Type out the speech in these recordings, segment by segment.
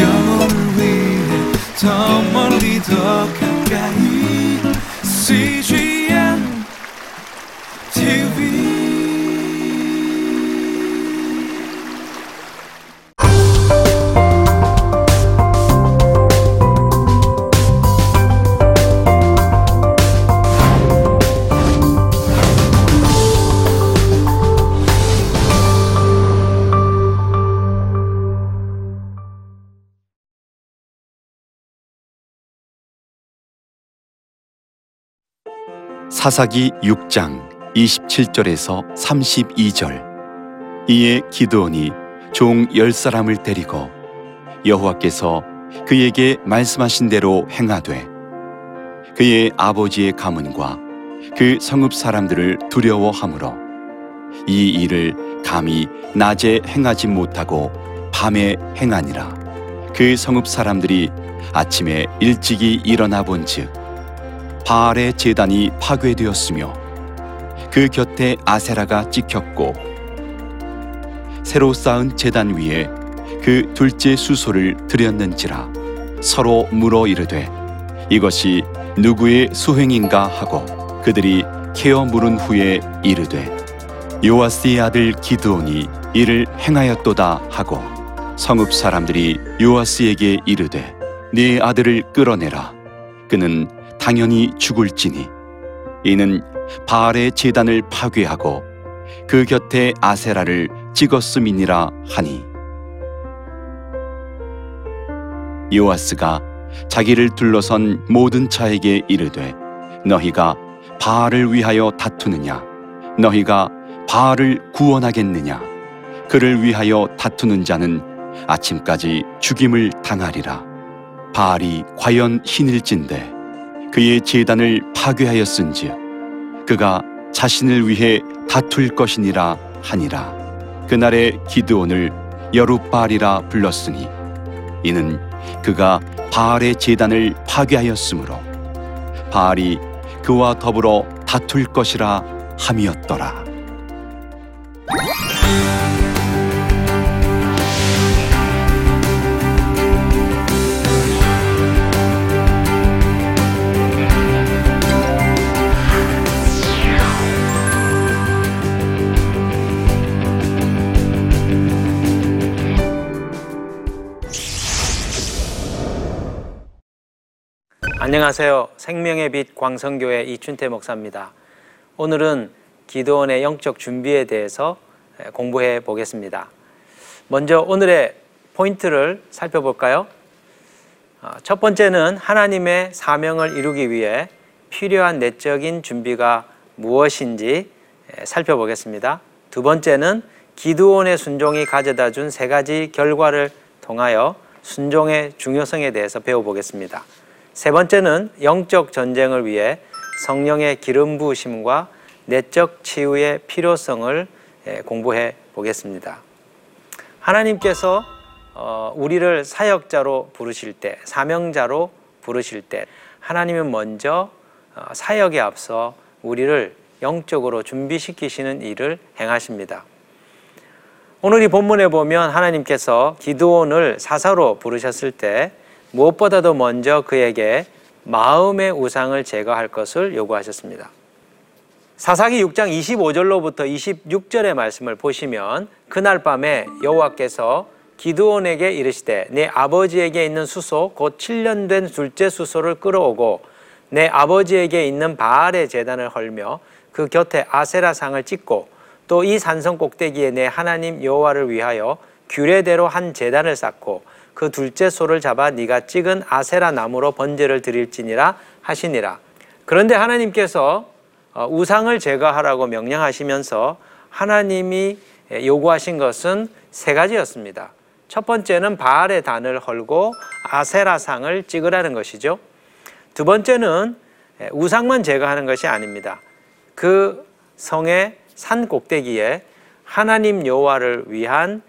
영혼을 위해 더 멀리 더 가 사사기 6장 27절에서 32절. 이에 기드온이 종 열 사람을 데리고 여호와께서 그에게 말씀하신 대로 행하되 그의 아버지의 가문과 그 성읍 사람들을 두려워하므로 이 일을 감히 낮에 행하지 못하고 밤에 행하니라. 그 성읍 사람들이 아침에 일찍이 일어나 본즉 바알의 제단이 파괴되었으며 그 곁에 아세라가 찍혔고 새로 쌓은 제단 위에 그 둘째 수소를 들였는지라 서로 물어 이르되 이것이 누구의 수행인가 하고 그들이 케어 물은 후에 이르되 요아스의 아들 기드온이 이를 행하였도다 하고 성읍 사람들이 요아스에게 이르되 네 아들을 끌어내라. 그는 당연히 죽을지니. 이는 바알의 제단을 파괴하고 그 곁에 아세라를 찍었음이니라 하니. 요아스가 자기를 둘러선 모든 자에게 이르되 너희가 바알을 위하여 다투느냐? 너희가 바알을 구원하겠느냐? 그를 위하여 다투는 자는 아침까지 죽임을 당하리라. 바알이 과연 신일진데 그의 제단을 파괴하였은즉 그가 자신을 위해 다툴 것이니라 하니라 그날에 기드온을 여룻바알이라 불렀으니 이는 그가 바알의 제단을 파괴하였으므로 바알이 그와 더불어 다툴 것이라 함이었더라. 안녕하세요. 생명의 빛 광성교회 이춘태 목사입니다. 오늘은 기도원의 영적 준비에 대해서 공부해 보겠습니다. 먼저 오늘의 포인트를 살펴볼까요? 어, 첫 번째는 하나님의 사명을 이루기 위해 필요한 내적인 준비가 무엇인지 살펴보겠습니다. 두 번째는 기도원의 순종이 가져다 준 세 가지 결과를 통하여 순종의 중요성에 대해서 배워보겠습니다. 세 번째는 영적 전쟁을 위해 성령의 기름 부으심과 내적 치유의 필요성을 예, 공부해 보겠습니다. 하나님께서 어, 우리를 사역자로 부르실 때, 사명자로 부르실 때, 하나님은 먼저 어, 사역에 앞서 우리를 영적으로 준비시키시는 일을 행하십니다. 오늘 이 본문에 보면 하나님께서 기드온을 사사로 부르셨을 때 무엇보다도 먼저 그에게 마음의 우상을 제거할 것을 요구하셨습니다. 사사기 6장 25절로부터 26절의 말씀을 보시면 그날 밤에 여호와께서 기드온에게 이르시되 내 아버지에게 있는 수소 곧 7년 된 둘째 수소를 끌어오고 내 아버지에게 있는 바알의 재단을 헐며 그 곁에 아세라 상을 찍고 또 이 산성 꼭대기에 내 하나님 여호와를 위하여 규례대로 한 재단을 쌓고 그 둘째 소를 잡아 네가 찍은 아세라 나무로 번제를 드릴지니라 하시니라. 그런데 하나님께서 어, 우상을 제거하라고 명령하시면서 하나님이 요구하신 것은 세 가지였습니다. 첫 번째는 바알의 단을 헐고 아세라상을 찍으라는 것이죠. 두 번째는 우상만 제거하는 것이 아닙니다. 그 성의 산 꼭대기에 하나님 여호와를 위한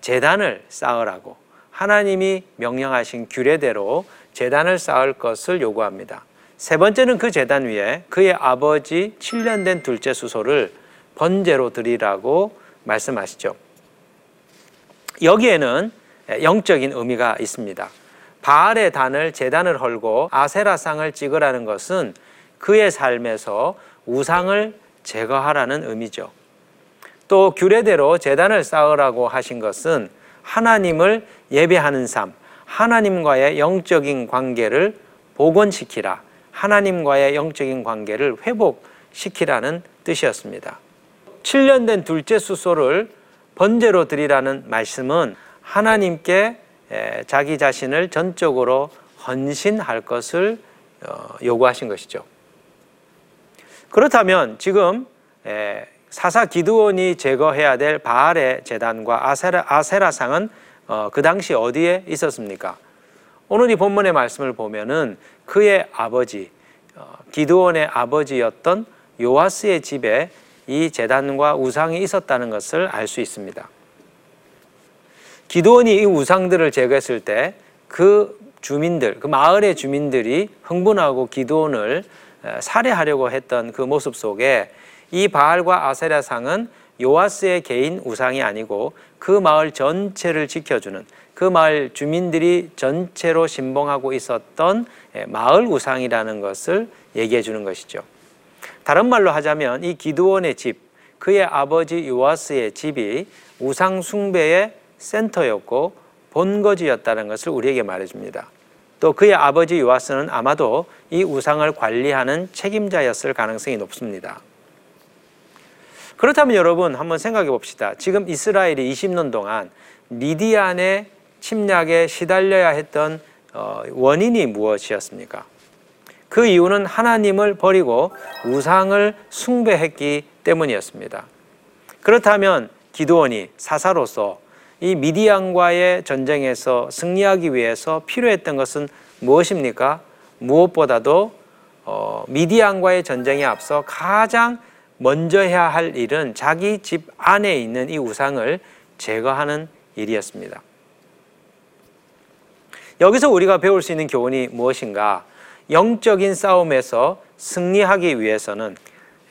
재단을 쌓으라고 하나님이 명령하신 규례대로 재단을 쌓을 것을 요구합니다. 세 번째는 그 재단 위에 그의 아버지 7년 된 둘째 수소를 번제로 드리라고 말씀하시죠. 여기에는 영적인 의미가 있습니다. 바알의 단을 재단을 헐고 아세라상을 찍으라는 것은 그의 삶에서 우상을 제거하라는 의미죠. 또 규례대로 재단을 쌓으라고 하신 것은 하나님을 예배하는 삶, 하나님과의 영적인 관계를 복원시키라, 하나님과의 영적인 관계를 회복시키라는 뜻이었습니다. 7년 된 둘째 수소를 번제로 드리라는 말씀은 하나님께 자기 자신을 전적으로 헌신할 것을 어, 요구하신 것이죠. 그렇다면 지금 사사 기드온이 제거해야 될 바알의 재단과 아세라, 아세라상은 어, 그 당시 어디에 있었습니까? 오늘 이 본문의 말씀을 보면은 그의 아버지 어, 기드온의 아버지였던 요아스의 집에 이 재단과 우상이 있었다는 것을 알 수 있습니다. 기드온이 이 우상들을 제거했을 때 그 주민들, 그 마을의 주민들이 흥분하고 기드온을 살해하려고 했던 그 모습 속에 이 바알과 아세라 상은 요아스의 개인 우상이 아니고 그 마을 전체를 지켜주는 그 마을 주민들이 전체로 신봉하고 있었던 마을 우상이라는 것을 얘기해 주는 것이죠. 다른 말로 하자면 이 기드온의 집, 그의 아버지 요아스의 집이 우상 숭배의 센터였고 본거지였다는 것을 우리에게 말해 줍니다. 또 그의 아버지 요아스는 아마도 이 우상을 관리하는 책임자였을 가능성이 높습니다. 그렇다면 여러분 한번 생각해 봅시다. 지금 이스라엘이 20년 동안 미디안의 침략에 시달려야 했던 어, 원인이 무엇이었습니까? 그 이유는 하나님을 버리고 우상을 숭배했기 때문이었습니다. 그렇다면 기도원이 사사로서 이 미디안과의 전쟁에서 승리하기 위해서 필요했던 것은 무엇입니까? 무엇보다도 어, 미디안과의 전쟁에 앞서 가장 먼저 해야 할 일은 자기 집 안에 있는 이 우상을 제거하는 일이었습니다. 여기서 우리가 배울 수 있는 교훈이 무엇인가? 영적인 싸움에서 승리하기 위해서는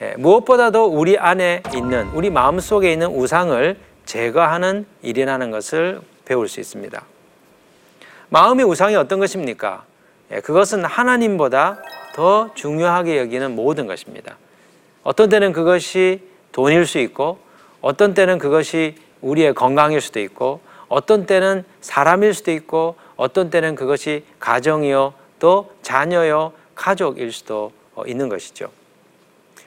예, 무엇보다도 우리 안에 있는 우리 마음 속에 있는 우상을 제거하는 일이라는 것을 배울 수 있습니다. 마음의 우상이 어떤 것입니까? 예, 그것은 하나님보다 더 중요하게 여기는 모든 것입니다. 어떤 때는 그것이 돈일 수 있고, 어떤 때는 그것이 우리의 건강일 수도 있고, 어떤 때는 사람일 수도 있고, 어떤 때는 그것이 가정이요, 또 자녀요, 가족일 수도 있는 것이죠.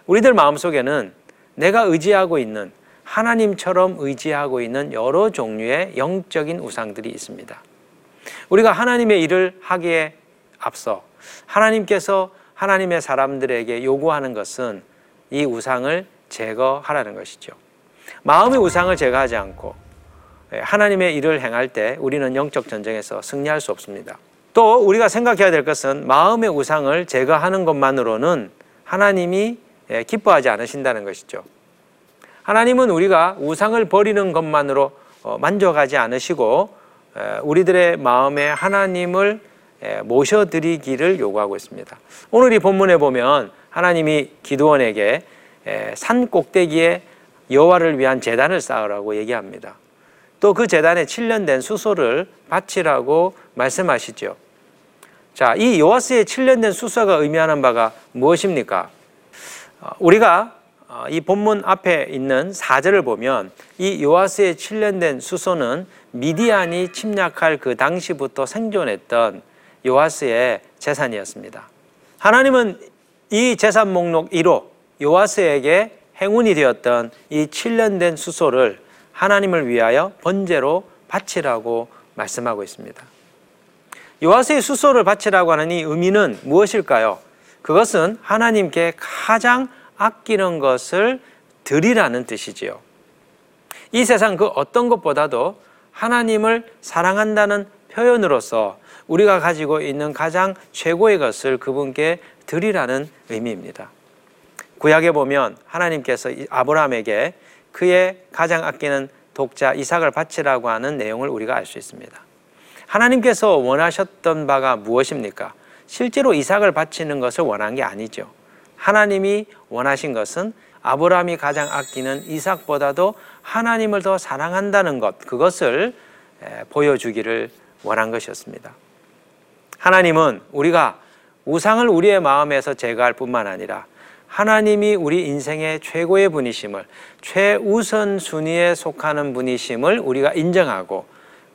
우리들 마음속에는 내가 의지하고 있는 하나님처럼 의지하고 있는 여러 종류의 영적인 우상들이 있습니다. 우리가 하나님의 일을 하기에 앞서 하나님께서 하나님의 사람들에게 요구하는 것은 이 우상을 제거하라는 것이죠. 마음의 우상을 제거하지 않고 하나님의 일을 행할 때 우리는 영적 전쟁에서 승리할 수 없습니다. 또 우리가 생각해야 될 것은 마음의 우상을 제거하는 것만으로는 하나님이 기뻐하지 않으신다는 것이죠. 하나님은 우리가 우상을 버리는 것만으로 어, 만족하지 않으시고 우리들의 마음에 하나님을 모셔드리기를 요구하고 있습니다. 오늘 이 본문에 보면 하나님이 기도원에게 산 꼭대기에 여호와를 위한 재단을 쌓으라고 얘기합니다. 또 그 재단에 7년 된 수소를 바치라고 말씀하시죠. 자, 이 요아스의 7년 된 수소가 의미하는 바가 무엇입니까? 어, 우리가 어, 이 본문 앞에 있는 사절을 보면 이 요아스의 7년 된 수소는 미디안이 침략할 그 당시부터 생존했던 요아스의 재산이었습니다. 하나님은 이 재산 목록 1호 요아스에게 행운이 되었던 이 7년 된 수소를 하나님을 위하여 번제로 바치라고 말씀하고 있습니다. 요아스의 수소를 바치라고 하는 이 의미는 무엇일까요? 그것은 하나님께 가장 아끼는 것을 드리라는 뜻이지요. 이 세상 그 어떤 것보다도 하나님을 사랑한다는 표현으로서 우리가 가지고 있는 가장 최고의 것을 그분께 드리라는 의미입니다. 구약에 보면 하나님께서 아브라함에게 그의 가장 아끼는 독자 이삭을 바치라고 하는 내용을 우리가 알 수 있습니다. 하나님께서 원하셨던 바가 무엇입니까? 실제로 이삭을 바치는 것을 원한 게 아니죠. 하나님이 원하신 것은 아브라함이 가장 아끼는 이삭보다도 하나님을 더 사랑한다는 것, 그것을 에, 보여주기를 원한 것이었습니다. 하나님은 우리가 우상을 우리의 마음에서 제거할 뿐만 아니라 하나님이 우리 인생의 최고의 분이심을 최우선 순위에 속하는 분이심을 우리가 인정하고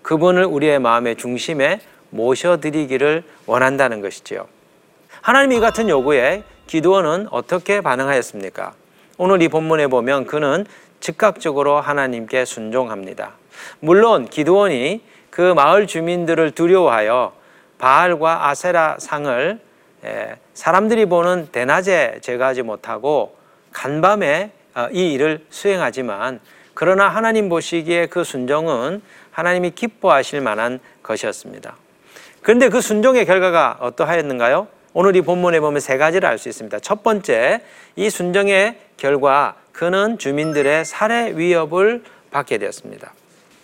그분을 우리의 마음의 중심에 모셔드리기를 원한다는 것이지요. 하나님 이 같은 요구에 기도원은 어떻게 반응하였습니까? 오늘 이 본문에 보면 그는 즉각적으로 하나님께 순종합니다. 물론 기도원이 그 마을 주민들을 두려워하여 바알과 아세라 상을 예, 사람들이 보는 대낮에 제거하지 못하고 간밤에 어, 이 일을 수행하지만 그러나 하나님 보시기에 그 순종은 하나님이 기뻐하실 만한 것이었습니다. 그런데 그 순종의 결과가 어떠하였는가요? 오늘 이 본문에 보면 세 가지를 알 수 있습니다. 첫 번째, 이 순종의 결과 그는 주민들의 살해 위협을 받게 되었습니다.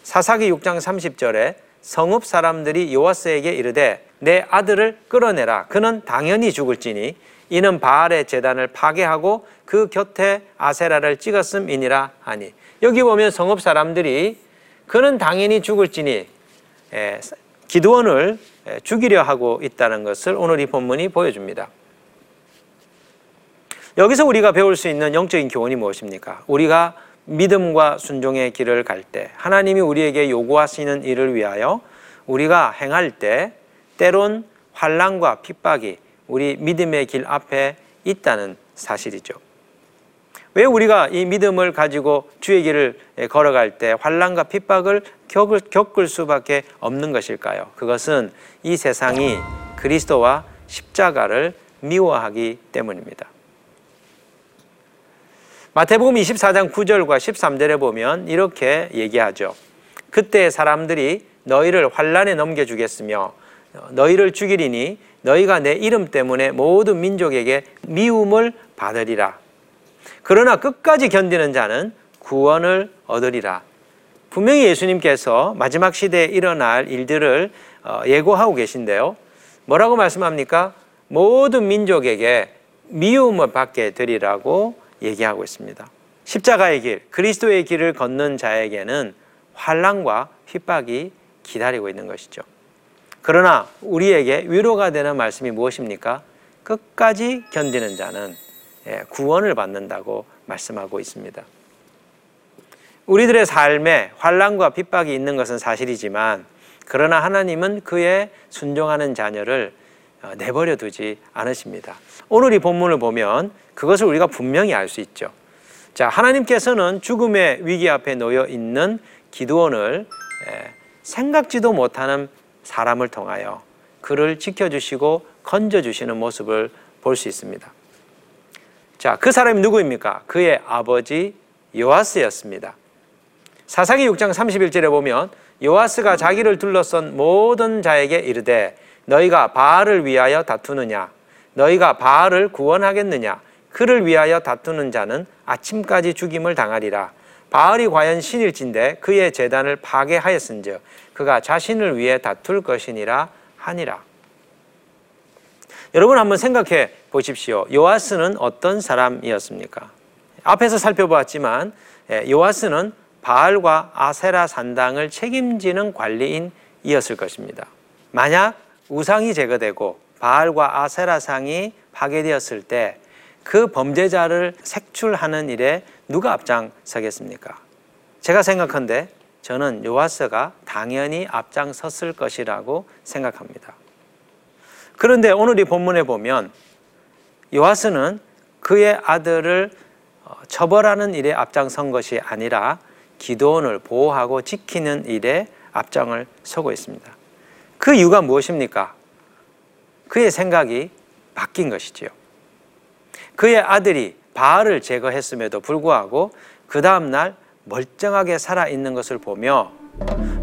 사사기 6장 30절에 성읍 사람들이 요아스에게 이르되 내 아들을 끌어내라 그는 당연히 죽을지니 이는 바알의 재단을 파괴하고 그 곁에 아세라를 찍었음이니라 하니 여기 보면 성읍 사람들이 그는 당연히 죽을지니 에, 기드원을 죽이려 하고 있다는 것을 오늘 이 본문이 보여줍니다. 여기서 우리가 배울 수 있는 영적인 교훈이 무엇입니까? 우리가 믿음과 순종의 길을 갈 때 하나님이 우리에게 요구하시는 일을 위하여 우리가 행할 때 때론 환란과 핍박이 우리 믿음의 길 앞에 있다는 사실이죠. 왜 우리가 이 믿음을 가지고 주의 길을 걸어갈 때 환란과 핍박을 겪을, 겪을 수밖에 없는 것일까요? 그것은 이 세상이 그리스도와 십자가를 미워하기 때문입니다. 마태복음 24장 9절과 13절에 보면 이렇게 얘기하죠. 그때 사람들이 너희를 환란에 넘겨 주겠으며 너희를 죽이리니 너희가 내 이름 때문에 모든 민족에게 미움을 받으리라. 그러나 끝까지 견디는 자는 구원을 얻으리라. 분명히 예수님께서 마지막 시대에 일어날 일들을 어, 예고하고 계신데요. 뭐라고 말씀합니까? 모든 민족에게 미움을 받게 되리라고 얘기하고 있습니다. 십자가의 길, 그리스도의 길을 걷는 자에게는 환란과 핍박이 기다리고 있는 것이죠. 그러나 우리에게 위로가 되는 말씀이 무엇입니까? 끝까지 견디는 자는 예, 구원을 받는다고 말씀하고 있습니다. 우리들의 삶에 환란과 핍박이 있는 것은 사실이지만 그러나 하나님은 그의 순종하는 자녀를 어, 내버려 두지 않으십니다. 오늘 이 본문을 보면 그것을 우리가 분명히 알 수 있죠. 자, 하나님께서는 죽음의 위기 앞에 놓여 있는 기도원을 예, 생각지도 못하는 사람을 통하여 그를 지켜주시고 건져주시는 모습을 볼 수 있습니다. 자, 그 사람이 누구입니까? 그의 아버지 요아스였습니다. 사사기 6장 31절에 보면 요아스가 자기를 둘러싼 모든 자에게 이르되 너희가 바알을 위하여 다투느냐 너희가 바알을 구원하겠느냐 그를 위하여 다투는 자는 아침까지 죽임을 당하리라 바알이 과연 신일진데 그의 재단을 파괴하였은즉 그가 자신을 위해 다툴 것이니라 하니라. 여러분 한번 생각해 보십시오. 요아스는 어떤 사람이었습니까? 앞에서 살펴보았지만 예, 요아스는 바알과 아세라 산당을 책임지는 관리인이었을 것입니다. 만약 우상이 제거되고 바알과 아세라 상이 파괴되었을 때 그 범죄자를 색출하는 일에 누가 앞장서겠습니까? 제가 생각한데 저는 요아스가 당연히 앞장섰을 것이라고 생각합니다. 그런데 오늘 이 본문에 보면 요아스는 그의 아들을 어, 처벌하는 일에 앞장선 것이 아니라 기도원을 보호하고 지키는 일에 앞장을 서고 있습니다. 그 이유가 무엇입니까? 그의 생각이 바뀐 것이지요. 그의 아들이 바알을 제거했음에도 불구하고 그 다음 날 멀쩡하게 살아 있는 것을 보며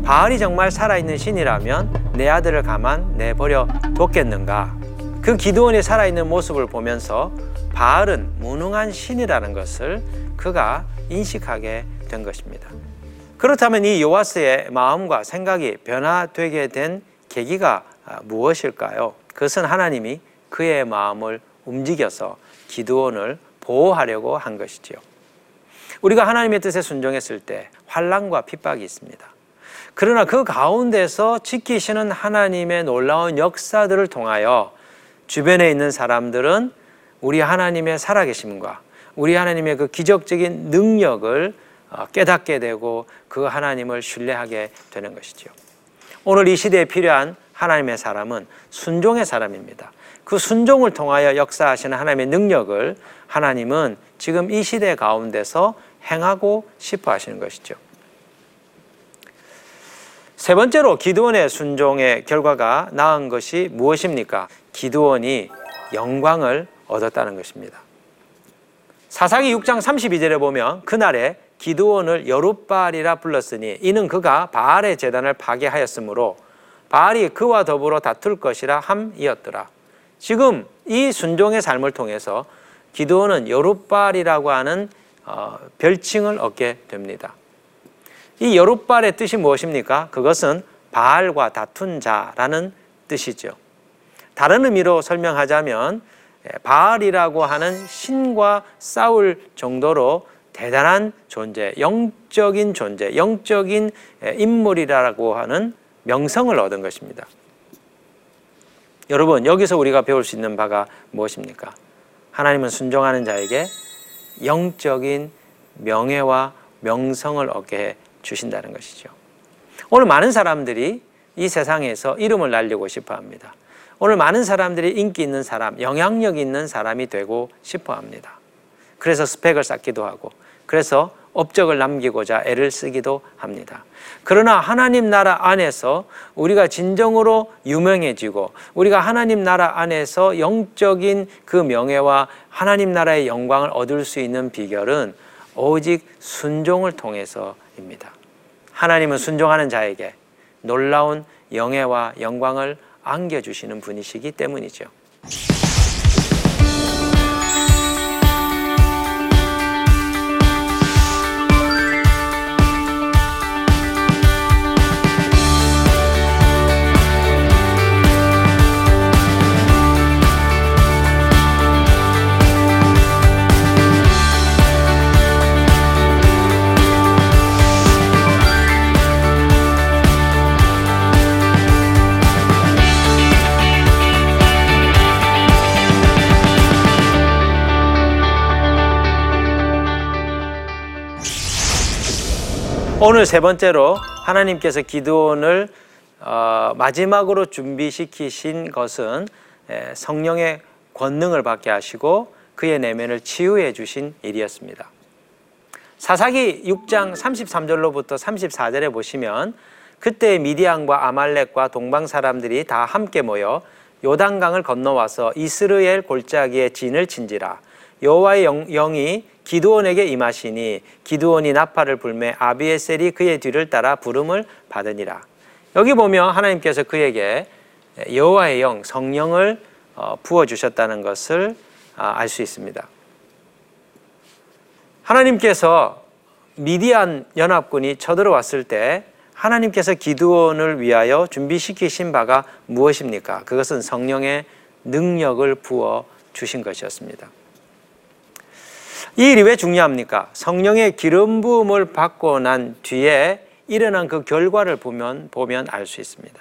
바알이 정말 살아 있는 신이라면 내 아들을 가만 내버려 뒀겠는가? 그 기도원이 살아 있는 모습을 보면서 바알은 무능한 신이라는 것을 그가 인식하게 된 것입니다. 그렇다면 이 요아스의 마음과 생각이 변화되게 된 계기가 무엇일까요? 그것은 하나님이 그의 마음을 움직여서 기도원을 보호하려고 한 것이지요. 우리가 하나님의 뜻에 순종했을 때 환란과 핍박이 있습니다. 그러나 그 가운데서 지키시는 하나님의 놀라운 역사들을 통하여 주변에 있는 사람들은 우리 하나님의 살아계심과 우리 하나님의 그 기적적인 능력을 어, 깨닫게 되고 그 하나님을 신뢰하게 되는 것이죠. 오늘 이 시대에 필요한 하나님의 사람은 순종의 사람입니다. 그 순종을 통하여 역사하시는 하나님의 능력을 하나님은 지금 이 시대 가운데서 행하고 싶어 하시는 것이죠. 세 번째로 기도원의 순종의 결과가 나은 것이 무엇입니까? 기도원이 영광을 얻었다는 것입니다. 사사기 6장 32절에 보면 그날에 기드온을 여룻바알이라 불렀으니 이는 그가 바알의 재단을 파괴하였으므로 바알이 그와 더불어 다툴 것이라 함이었더라. 지금 이 순종의 삶을 통해서 기드온은 여룻바알이라고 하는 어, 별칭을 얻게 됩니다. 이 여룻바알의 뜻이 무엇입니까? 그것은 바알과 다툰 자라는 뜻이죠. 다른 의미로 설명하자면 예, 바알이라고 하는 신과 싸울 정도로 대단한 존재, 영적인 존재, 영적인 예, 인물이라고 하는 명성을 얻은 것입니다. 여러분, 여기서 우리가 배울 수 있는 바가 무엇입니까? 하나님은 순종하는 자에게 영적인 명예와 명성을 얻게 해 주신다는 것이죠. 오늘 많은 사람들이 이 세상에서 이름을 날리고 싶어 합니다. 오늘 많은 사람들이 인기 있는 사람, 영향력 있는 사람이 되고 싶어 합니다. 그래서 스펙을 쌓기도 하고, 그래서 업적을 남기고자 애를 쓰기도 합니다. 그러나 하나님 나라 안에서 우리가 진정으로 유명해지고 우리가 하나님 나라 안에서 영적인 그 명예와 하나님 나라의 영광을 얻을 수 있는 비결은 오직 순종을 통해서입니다. 하나님은 순종하는 자에게 놀라운 영예와 영광을 안겨주시는 분이시기 때문이죠. 오늘 세 번째로 하나님께서 기도원을 어, 마지막으로 준비시키신 것은 성령의 권능을 받게 하시고 그의 내면을 치유해 주신 일이었습니다. 사사기 6장 33절로부터 34절에 보시면 그때 미디안과 아말렉과 동방 사람들이 다 함께 모여 요단강을 건너와서 이스르엘 골짜기에 진을 친지라 여호와의 영, 이 기드온에게 임하시니 기드온이 나팔을 불매 아비에셀이 그의 뒤를 따라 부름을 받으니라. 여기 보면 하나님께서 그에게 여호와의 영 성령을 어, 부어 주셨다는 것을 아, 알수 있습니다. 하나님께서 미디안 연합군이 쳐들어왔을 때 하나님께서 기드온을 위하여 준비시키신 바가 무엇입니까? 그것은 성령의 능력을 부어 주신 것이었습니다. 이 일이 왜 중요합니까? 성령의 기름 부음을 받고 난 뒤에 일어난 그 결과를 보면 보면 알 수 있습니다.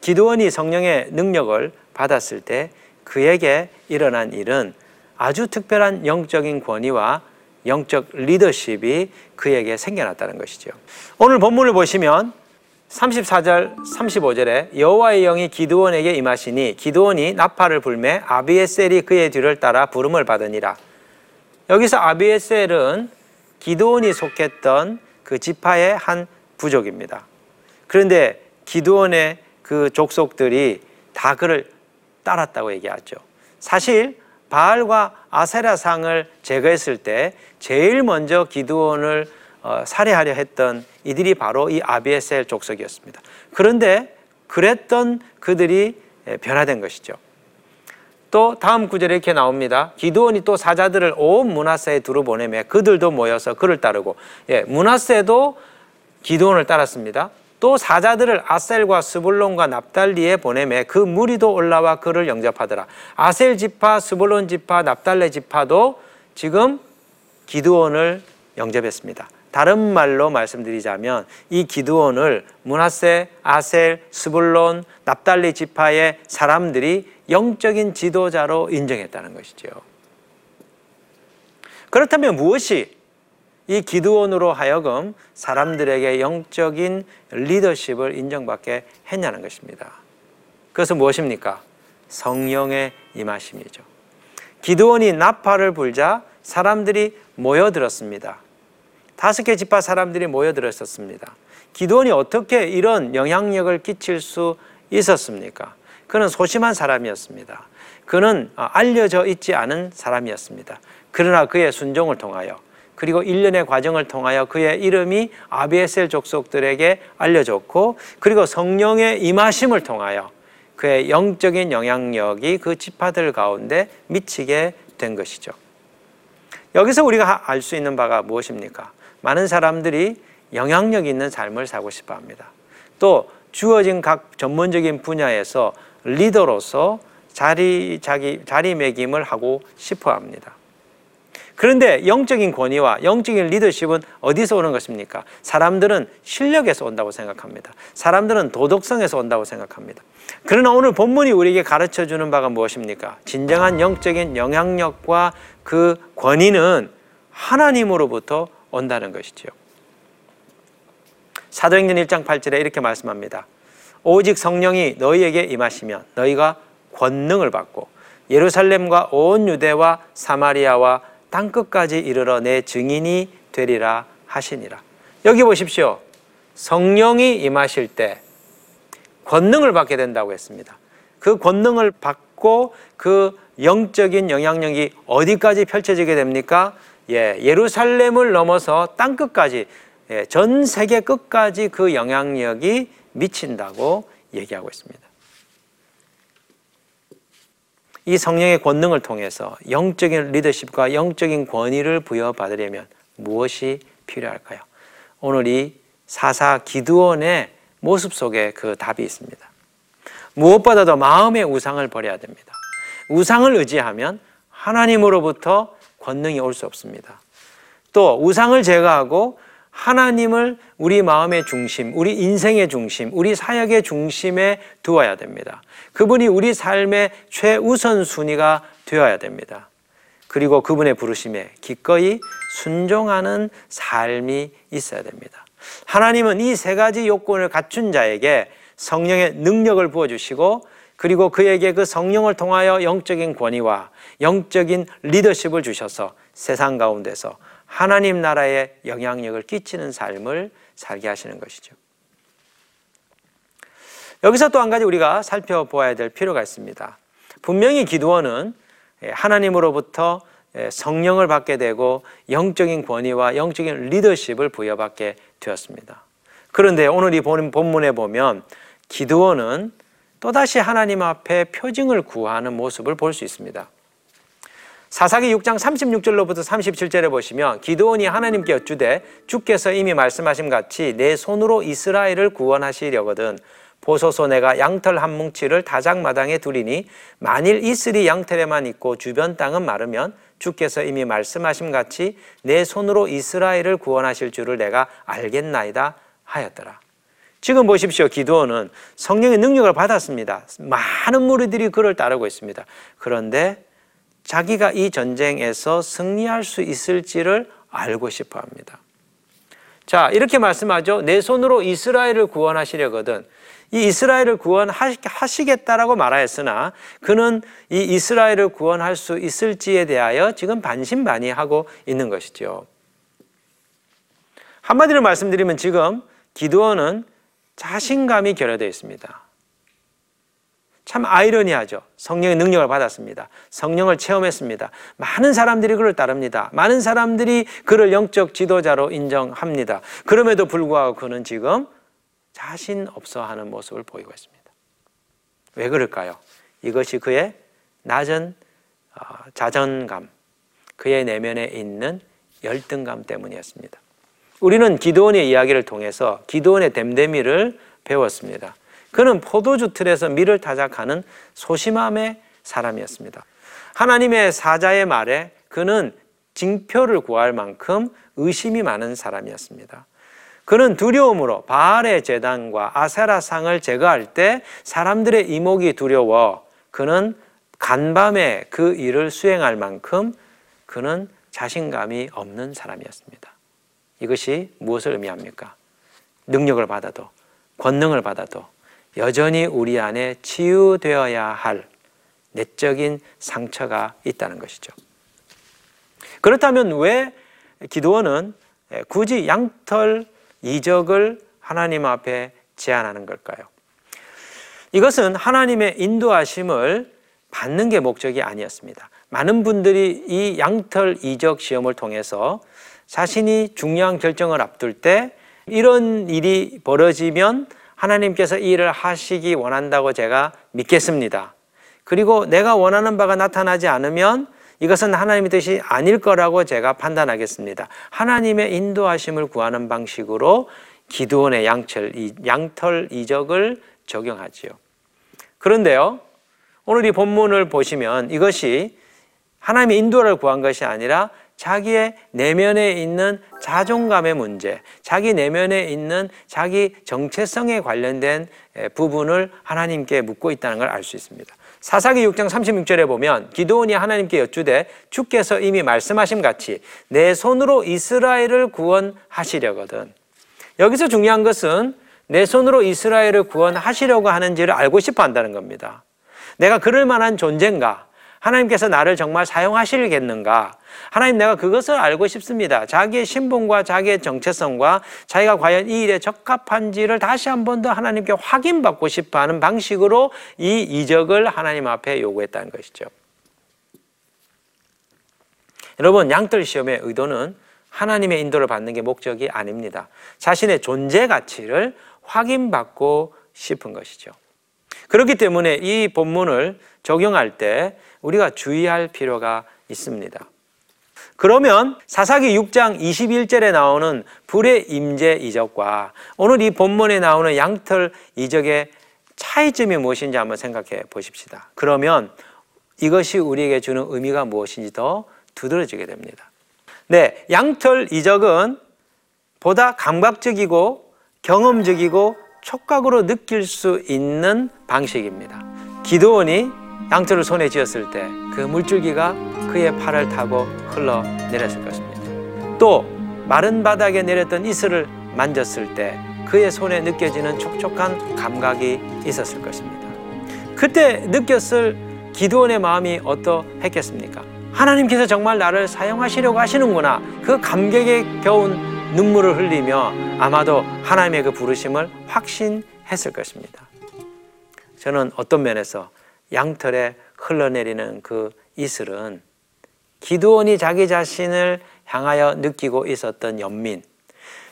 기도원이 성령의 능력을 받았을 때 그에게 일어난 일은 아주 특별한 영적인 권위와 영적 리더십이 그에게 생겨났다는 것이죠. 오늘 본문을 보시면 34절 35절에 여호와의 영이 기드온에게 임하시니 기드온이 나팔을 불매 아비에셀이 그의 뒤를 따라 부름을 받으니라 여기서 아비에셀은 기도원이 속했던 그 지파의 한 부족입니다. 그런데 기도원의 그 족속들이 다 그를 따랐다고 얘기하죠. 사실 바알과 아세라상을 제거했을 때 제일 먼저 기드온을 어, 살해하려 했던 이들이 바로 이 아비에셀 족속이었습니다. 그런데 그랬던 그들이 변화된 것이죠. 또 다음 구절에 이렇게 나옵니다. 기도원이 또 사자들을 온 문하세에 두루 보내매 그들도 모여서 그를 따르고 예, 문하세도 기도원을 따랐습니다. 또 사자들을 아셀과 스불론과 납달리에 보내매 그 무리도 올라와 그를 영접하더라. 아셀 지파, 스불론 지파, 납달레 지파도 지금 기드온을 영접했습니다. 다른 말로 말씀드리자면 이 기드온을 문하세, 아셀, 스불론, 납달리 지파의 사람들이 영적인 지도자로 인정했다는 것이죠. 그렇다면 무엇이 이 기드온으로 하여금 사람들에게 영적인 리더십을 인정받게 했냐는 것입니다. 그것은 무엇입니까? 성령의 임하심이죠. 기드온이 나팔을 불자 사람들이 모여들었습니다. 다섯 개 지파 사람들이 모여들었었습니다. 기드온이 어떻게 이런 영향력을 끼칠 수 있었습니까? 그는 소심한 사람이었습니다. 그는 알려져 있지 않은 사람이었습니다. 그러나 그의 순종을 통하여 그리고 일련의 과정을 통하여 그의 이름이 아비에셀 족속들에게 알려졌고 그리고 성령의 임하심을 통하여 그의 영적인 영향력이 그 지파들 가운데 미치게 된 것이죠. 여기서 우리가 알 수 있는 바가 무엇입니까? 많은 사람들이 영향력 있는 삶을 살고 싶어 합니다. 또 주어진 각 전문적인 분야에서 리더로서 자리 자기 자리매김을 하고 싶어 합니다. 그런데 영적인 권위와 영적인 리더십은 어디서 오는 것입니까? 사람들은 실력에서 온다고 생각합니다. 사람들은 도덕성에서 온다고 생각합니다. 그러나 오늘 본문이 우리에게 가르쳐 주는 바가 무엇입니까? 진정한 영적인 영향력과 그 권위는 하나님으로부터 온다는 것이지요. 사도행전 1장 8절에 이렇게 말씀합니다. 오직 성령이 너희에게 임하시면 너희가 권능을 받고 예루살렘과 온 유대와 사마리아와 땅 끝까지 이르러 내 증인이 되리라 하시니라. 여기 보십시오. 성령이 임하실 때 권능을 받게 된다고 했습니다. 그 권능을 받고 그 영적인 영향력이 어디까지 펼쳐지게 됩니까? 예, 예루살렘을 넘어서 땅 끝까지 예, 전 세계 끝까지 그 영향력이 미친다고 얘기하고 있습니다. 이 성령의 권능을 통해서 영적인 리더십과 영적인 권위를 부여받으려면 무엇이 필요할까요? 오늘 이 사사 기드원의 모습 속에 그 답이 있습니다. 무엇보다도 마음의 우상을 버려야 됩니다. 우상을 의지하면 하나님으로부터 권능이 올 수 없습니다. 또 우상을 제거하고 하나님을 우리 마음의 중심, 우리 인생의 중심, 우리 사역의 중심에 두어야 됩니다. 그분이 우리 삶의 최우선 순위가 되어야 됩니다. 그리고 그분의 부르심에 기꺼이 순종하는 삶이 있어야 됩니다. 하나님은 이 세 가지 요건을 갖춘 자에게 성령의 능력을 부어주시고 그리고 그에게 그 성령을 통하여 영적인 권위와 영적인 리더십을 주셔서 세상 가운데서 하나님 나라에 영향력을 끼치는 삶을 살게 하시는 것이죠. 여기서 또 한 가지 우리가 살펴보아야 될 필요가 있습니다. 분명히 기도원은 하나님으로부터 성령을 받게 되고 영적인 권위와 영적인 리더십을 부여받게 되었습니다. 그런데 오늘 이 본문에 보면 기도원은 또다시 하나님 앞에 표징을 구하는 모습을 볼 수 있습니다. 사사기 6장 36절로부터 37절에 보시면 기도원이 하나님께 여쭈되 주께서 이미 말씀하신 같이 내 손으로 이스라엘을 구원하시려거든 보소서 내가 양털 한 뭉치를 다장마당에 두리니 만일 이슬이 양털에만 있고 주변 땅은 마르면 주께서 이미 말씀하신 같이 내 손으로 이스라엘을 구원하실 줄을 내가 알겠나이다 하였더라. 지금 보십시오. 기도원은 성령의 능력을 받았습니다. 많은 무리들이 그를 따르고 있습니다. 그런데 자기가 이 전쟁에서 승리할 수 있을지를 알고 싶어 합니다. 자, 이렇게 말씀하죠. 내 손으로 이스라엘을 구원하시려거든. 이 이스라엘을 구원하시겠다라고 말하였으나 그는 이 이스라엘을 구원할 수 있을지에 대하여 지금 반신반의하고 있는 것이죠. 한마디로 말씀드리면 지금 기도원은 자신감이 결여되어 있습니다. 참 아이러니하죠. 성령의 능력을 받았습니다. 성령을 체험했습니다. 많은 사람들이 그를 따릅니다. 많은 사람들이 그를 영적 지도자로 인정합니다. 그럼에도 불구하고 그는 지금 자신 없어 하는 모습을 보이고 있습니다. 왜 그럴까요? 이것이 그의 낮은 어, 자존감, 그의 내면에 있는 열등감 때문이었습니다. 우리는 기도원의 이야기를 통해서 기도원의 댐데미를 배웠습니다. 그는 포도주 틀에서 밀을 타작하는 소심함의 사람이었습니다. 하나님의 사자의 말에 그는 징표를 구할 만큼 의심이 많은 사람이었습니다. 그는 두려움으로 바알의 재단과 아세라상을 제거할 때 사람들의 이목이 두려워 그는 간밤에 그 일을 수행할 만큼 그는 자신감이 없는 사람이었습니다. 이것이 무엇을 의미합니까? 능력을 받아도 권능을 받아도 여전히 우리 안에 치유되어야 할 내적인 상처가 있다는 것이죠. 그렇다면 왜 기도원은 굳이 양털 이적을 하나님 앞에 제안하는 걸까요? 이것은 하나님의 인도하심을 받는 게 목적이 아니었습니다. 많은 분들이 이 양털 이적 시험을 통해서 자신이 중요한 결정을 앞둘 때 이런 일이 벌어지면 하나님께서 이 일을 하시기 원한다고 제가 믿겠습니다. 그리고 내가 원하는 바가 나타나지 않으면 이것은 하나님의 뜻이 아닐 거라고 제가 판단하겠습니다. 하나님의 인도하심을 구하는 방식으로 기도원의 양철, 양털 이적을 적용하지요. 그런데요, 오늘 이 본문을 보시면 이것이 하나님의 인도를 구한 것이 아니라 자기의 내면에 있는 자존감의 문제, 자기 내면에 있는 자기 정체성에 관련된 부분을 하나님께 묻고 있다는 걸 알 수 있습니다. 사사기 6장 36절에 보면 기도원이 하나님께 여쭈되 주께서 이미 말씀하신 같이 내 손으로 이스라엘을 구원하시려거든. 여기서 중요한 것은 내 손으로 이스라엘을 구원하시려고 하는지를 알고 싶어 한다는 겁니다. 내가 그럴 만한 존재인가? 하나님께서 나를 정말 사용하시겠는가? 하나님 내가 그것을 알고 싶습니다. 자기의 신분과 자기의 정체성과 자기가 과연 이 일에 적합한지를 다시 한 번 더 하나님께 확인받고 싶어 하는 방식으로 이 이적을 하나님 앞에 요구했다는 것이죠. 여러분, 양털 시험의 의도는 하나님의 인도를 받는 게 목적이 아닙니다. 자신의 존재 가치를 확인받고 싶은 것이죠. 그렇기 때문에 이 본문을 적용할 때 우리가 주의할 필요가 있습니다. 그러면 사사기 6장 21절에 나오는 불의 임재 이적과 오늘 이 본문에 나오는 양털 이적의 차이점이 무엇인지 한번 생각해 보십시다. 그러면 이것이 우리에게 주는 의미가 무엇인지 더 두드러지게 됩니다. 네, 양털 이적은 보다 감각적이고 경험적이고 촉각으로 느낄 수 있는 방식입니다. 기도원이 양털을 손에 쥐었을 때 그 물줄기가 그의 팔을 타고 흘러 내렸을 것입니다. 또 마른 바닥에 내렸던 이슬을 만졌을 때 그의 손에 느껴지는 촉촉한 감각이 있었을 것입니다. 그때 느꼈을 기도원의 마음이 어떠했겠습니까? 하나님께서 정말 나를 사용하시려고 하시는구나. 그 감격에 겨운 눈물을 흘리며 아마도 하나님의 그 부르심을 확신했을 것입니다. 저는 어떤 면에서 양털에 흘러내리는 그 이슬은 기도원이 자기 자신을 향하여 느끼고 있었던 연민,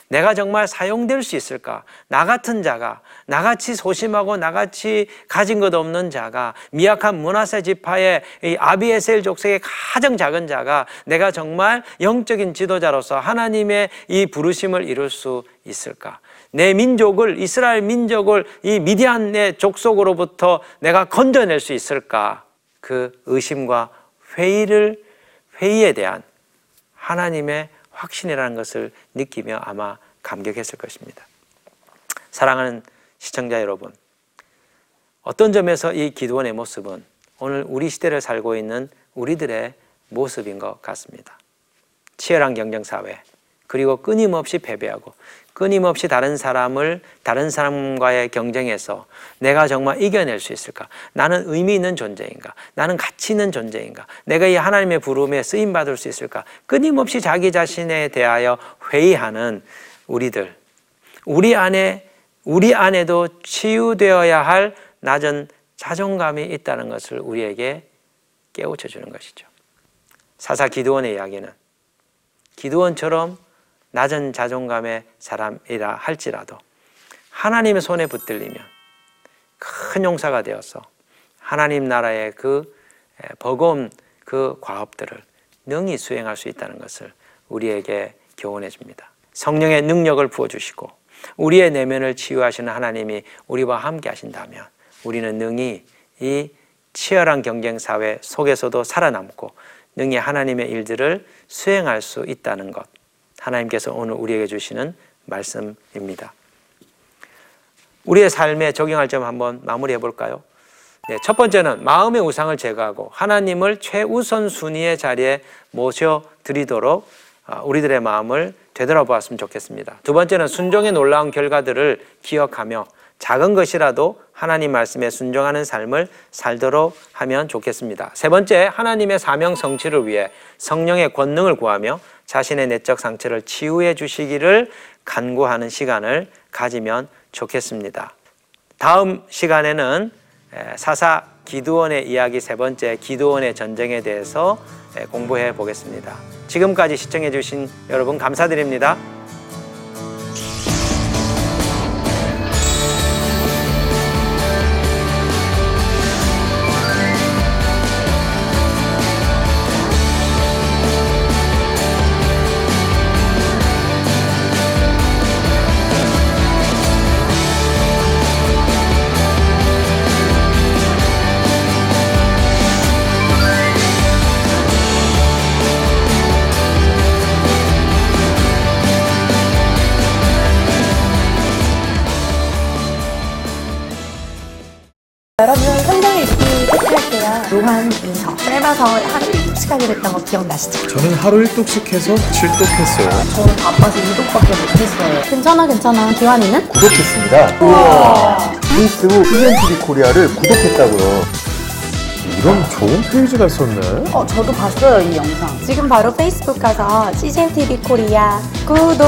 내가 정말 사용될 수 있을까? 나 같은 자가, 나같이 소심하고 나같이 가진 것 없는 자가, 미약한 문하세 지파의 아비에셀 족속의 가장 작은 자가 내가 정말 영적인 지도자로서 하나님의 이 부르심을 이룰 수 있을까? 내 민족을, 이스라엘 민족을 이 미디안의 족속으로부터 내가 건져낼 수 있을까? 그 의심과 회의를, 회의에 대한 하나님의 확신이라는 것을 느끼며 아마 감격했을 것입니다. 사랑하는 시청자 여러분, 어떤 점에서 이 기도원의 모습은 오늘 우리 시대를 살고 있는 우리들의 모습인 것 같습니다. 치열한 경쟁 사회, 그리고 끊임없이 패배하고 끊임없이 다른 사람을 다른 사람과의 경쟁에서 내가 정말 이겨낼 수 있을까? 나는 의미 있는 존재인가? 나는 가치 있는 존재인가? 내가 이 하나님의 부름에 쓰임 받을 수 있을까? 끊임없이 자기 자신에 대하여 회의하는 우리들. 우리 안에 우리 안에도 치유되어야 할 낮은 자존감이 있다는 것을 우리에게 깨우쳐 주는 것이죠. 사사 기도원의 이야기는 기도원처럼 낮은 자존감의 사람이라 할지라도 하나님의 손에 붙들리면 큰 용사가 되어서 하나님 나라의 그 버거운 그 과업들을 능히 수행할 수 있다는 것을 우리에게 교훈해 줍니다. 성령의 능력을 부어 주시고 우리의 내면을 치유하시는 하나님이 우리와 함께 하신다면 우리는 능히 이 치열한 경쟁 사회 속에서도 살아남고 능히 하나님의 일들을 수행할 수 있다는 것. 하나님께서 오늘 우리에게 주시는 말씀입니다. 우리의 삶에 적용할 점 한번 마무리해 볼까요? 네, 첫 번째는 마음의 우상을 제거하고 하나님을 최우선 순위의 자리에 모셔 드리도록 아, 우리들의 마음을 되돌아보았으면 좋겠습니다. 두 번째는 순종의 놀라운 결과들을 기억하며 작은 것이라도 하나님 말씀에 순종하는 삶을 살도록 하면 좋겠습니다. 세 번째, 하나님의 사명 성취를 위해 성령의 권능을 구하며 자신의 내적 상처를 치유해 주시기를 간구하는 시간을 가지면 좋겠습니다. 다음 시간에는 에, 사사 기드원의 이야기 세 번째 기드원의 전쟁에 대해서 에, 공부해 보겠습니다. 지금까지 시청해 주신 여러분 감사드립니다. 인서 짧아서 하루 1독씩 하게 됐던 거 기억나시죠? 저는 하루 1독씩 해서 7독했어요. 저는 바빠서 2독밖에 못했어요. 괜찮아 괜찮아. 기환이는? 구독했습니다. 우와. 페이스북 CGN TV 코리아를 구독했다고요. 이런 좋은 페이지가 있었네. 어 저도 봤어요 이 영상. 지금 바로 페이스북 가서 CGN TV 코리아 구독.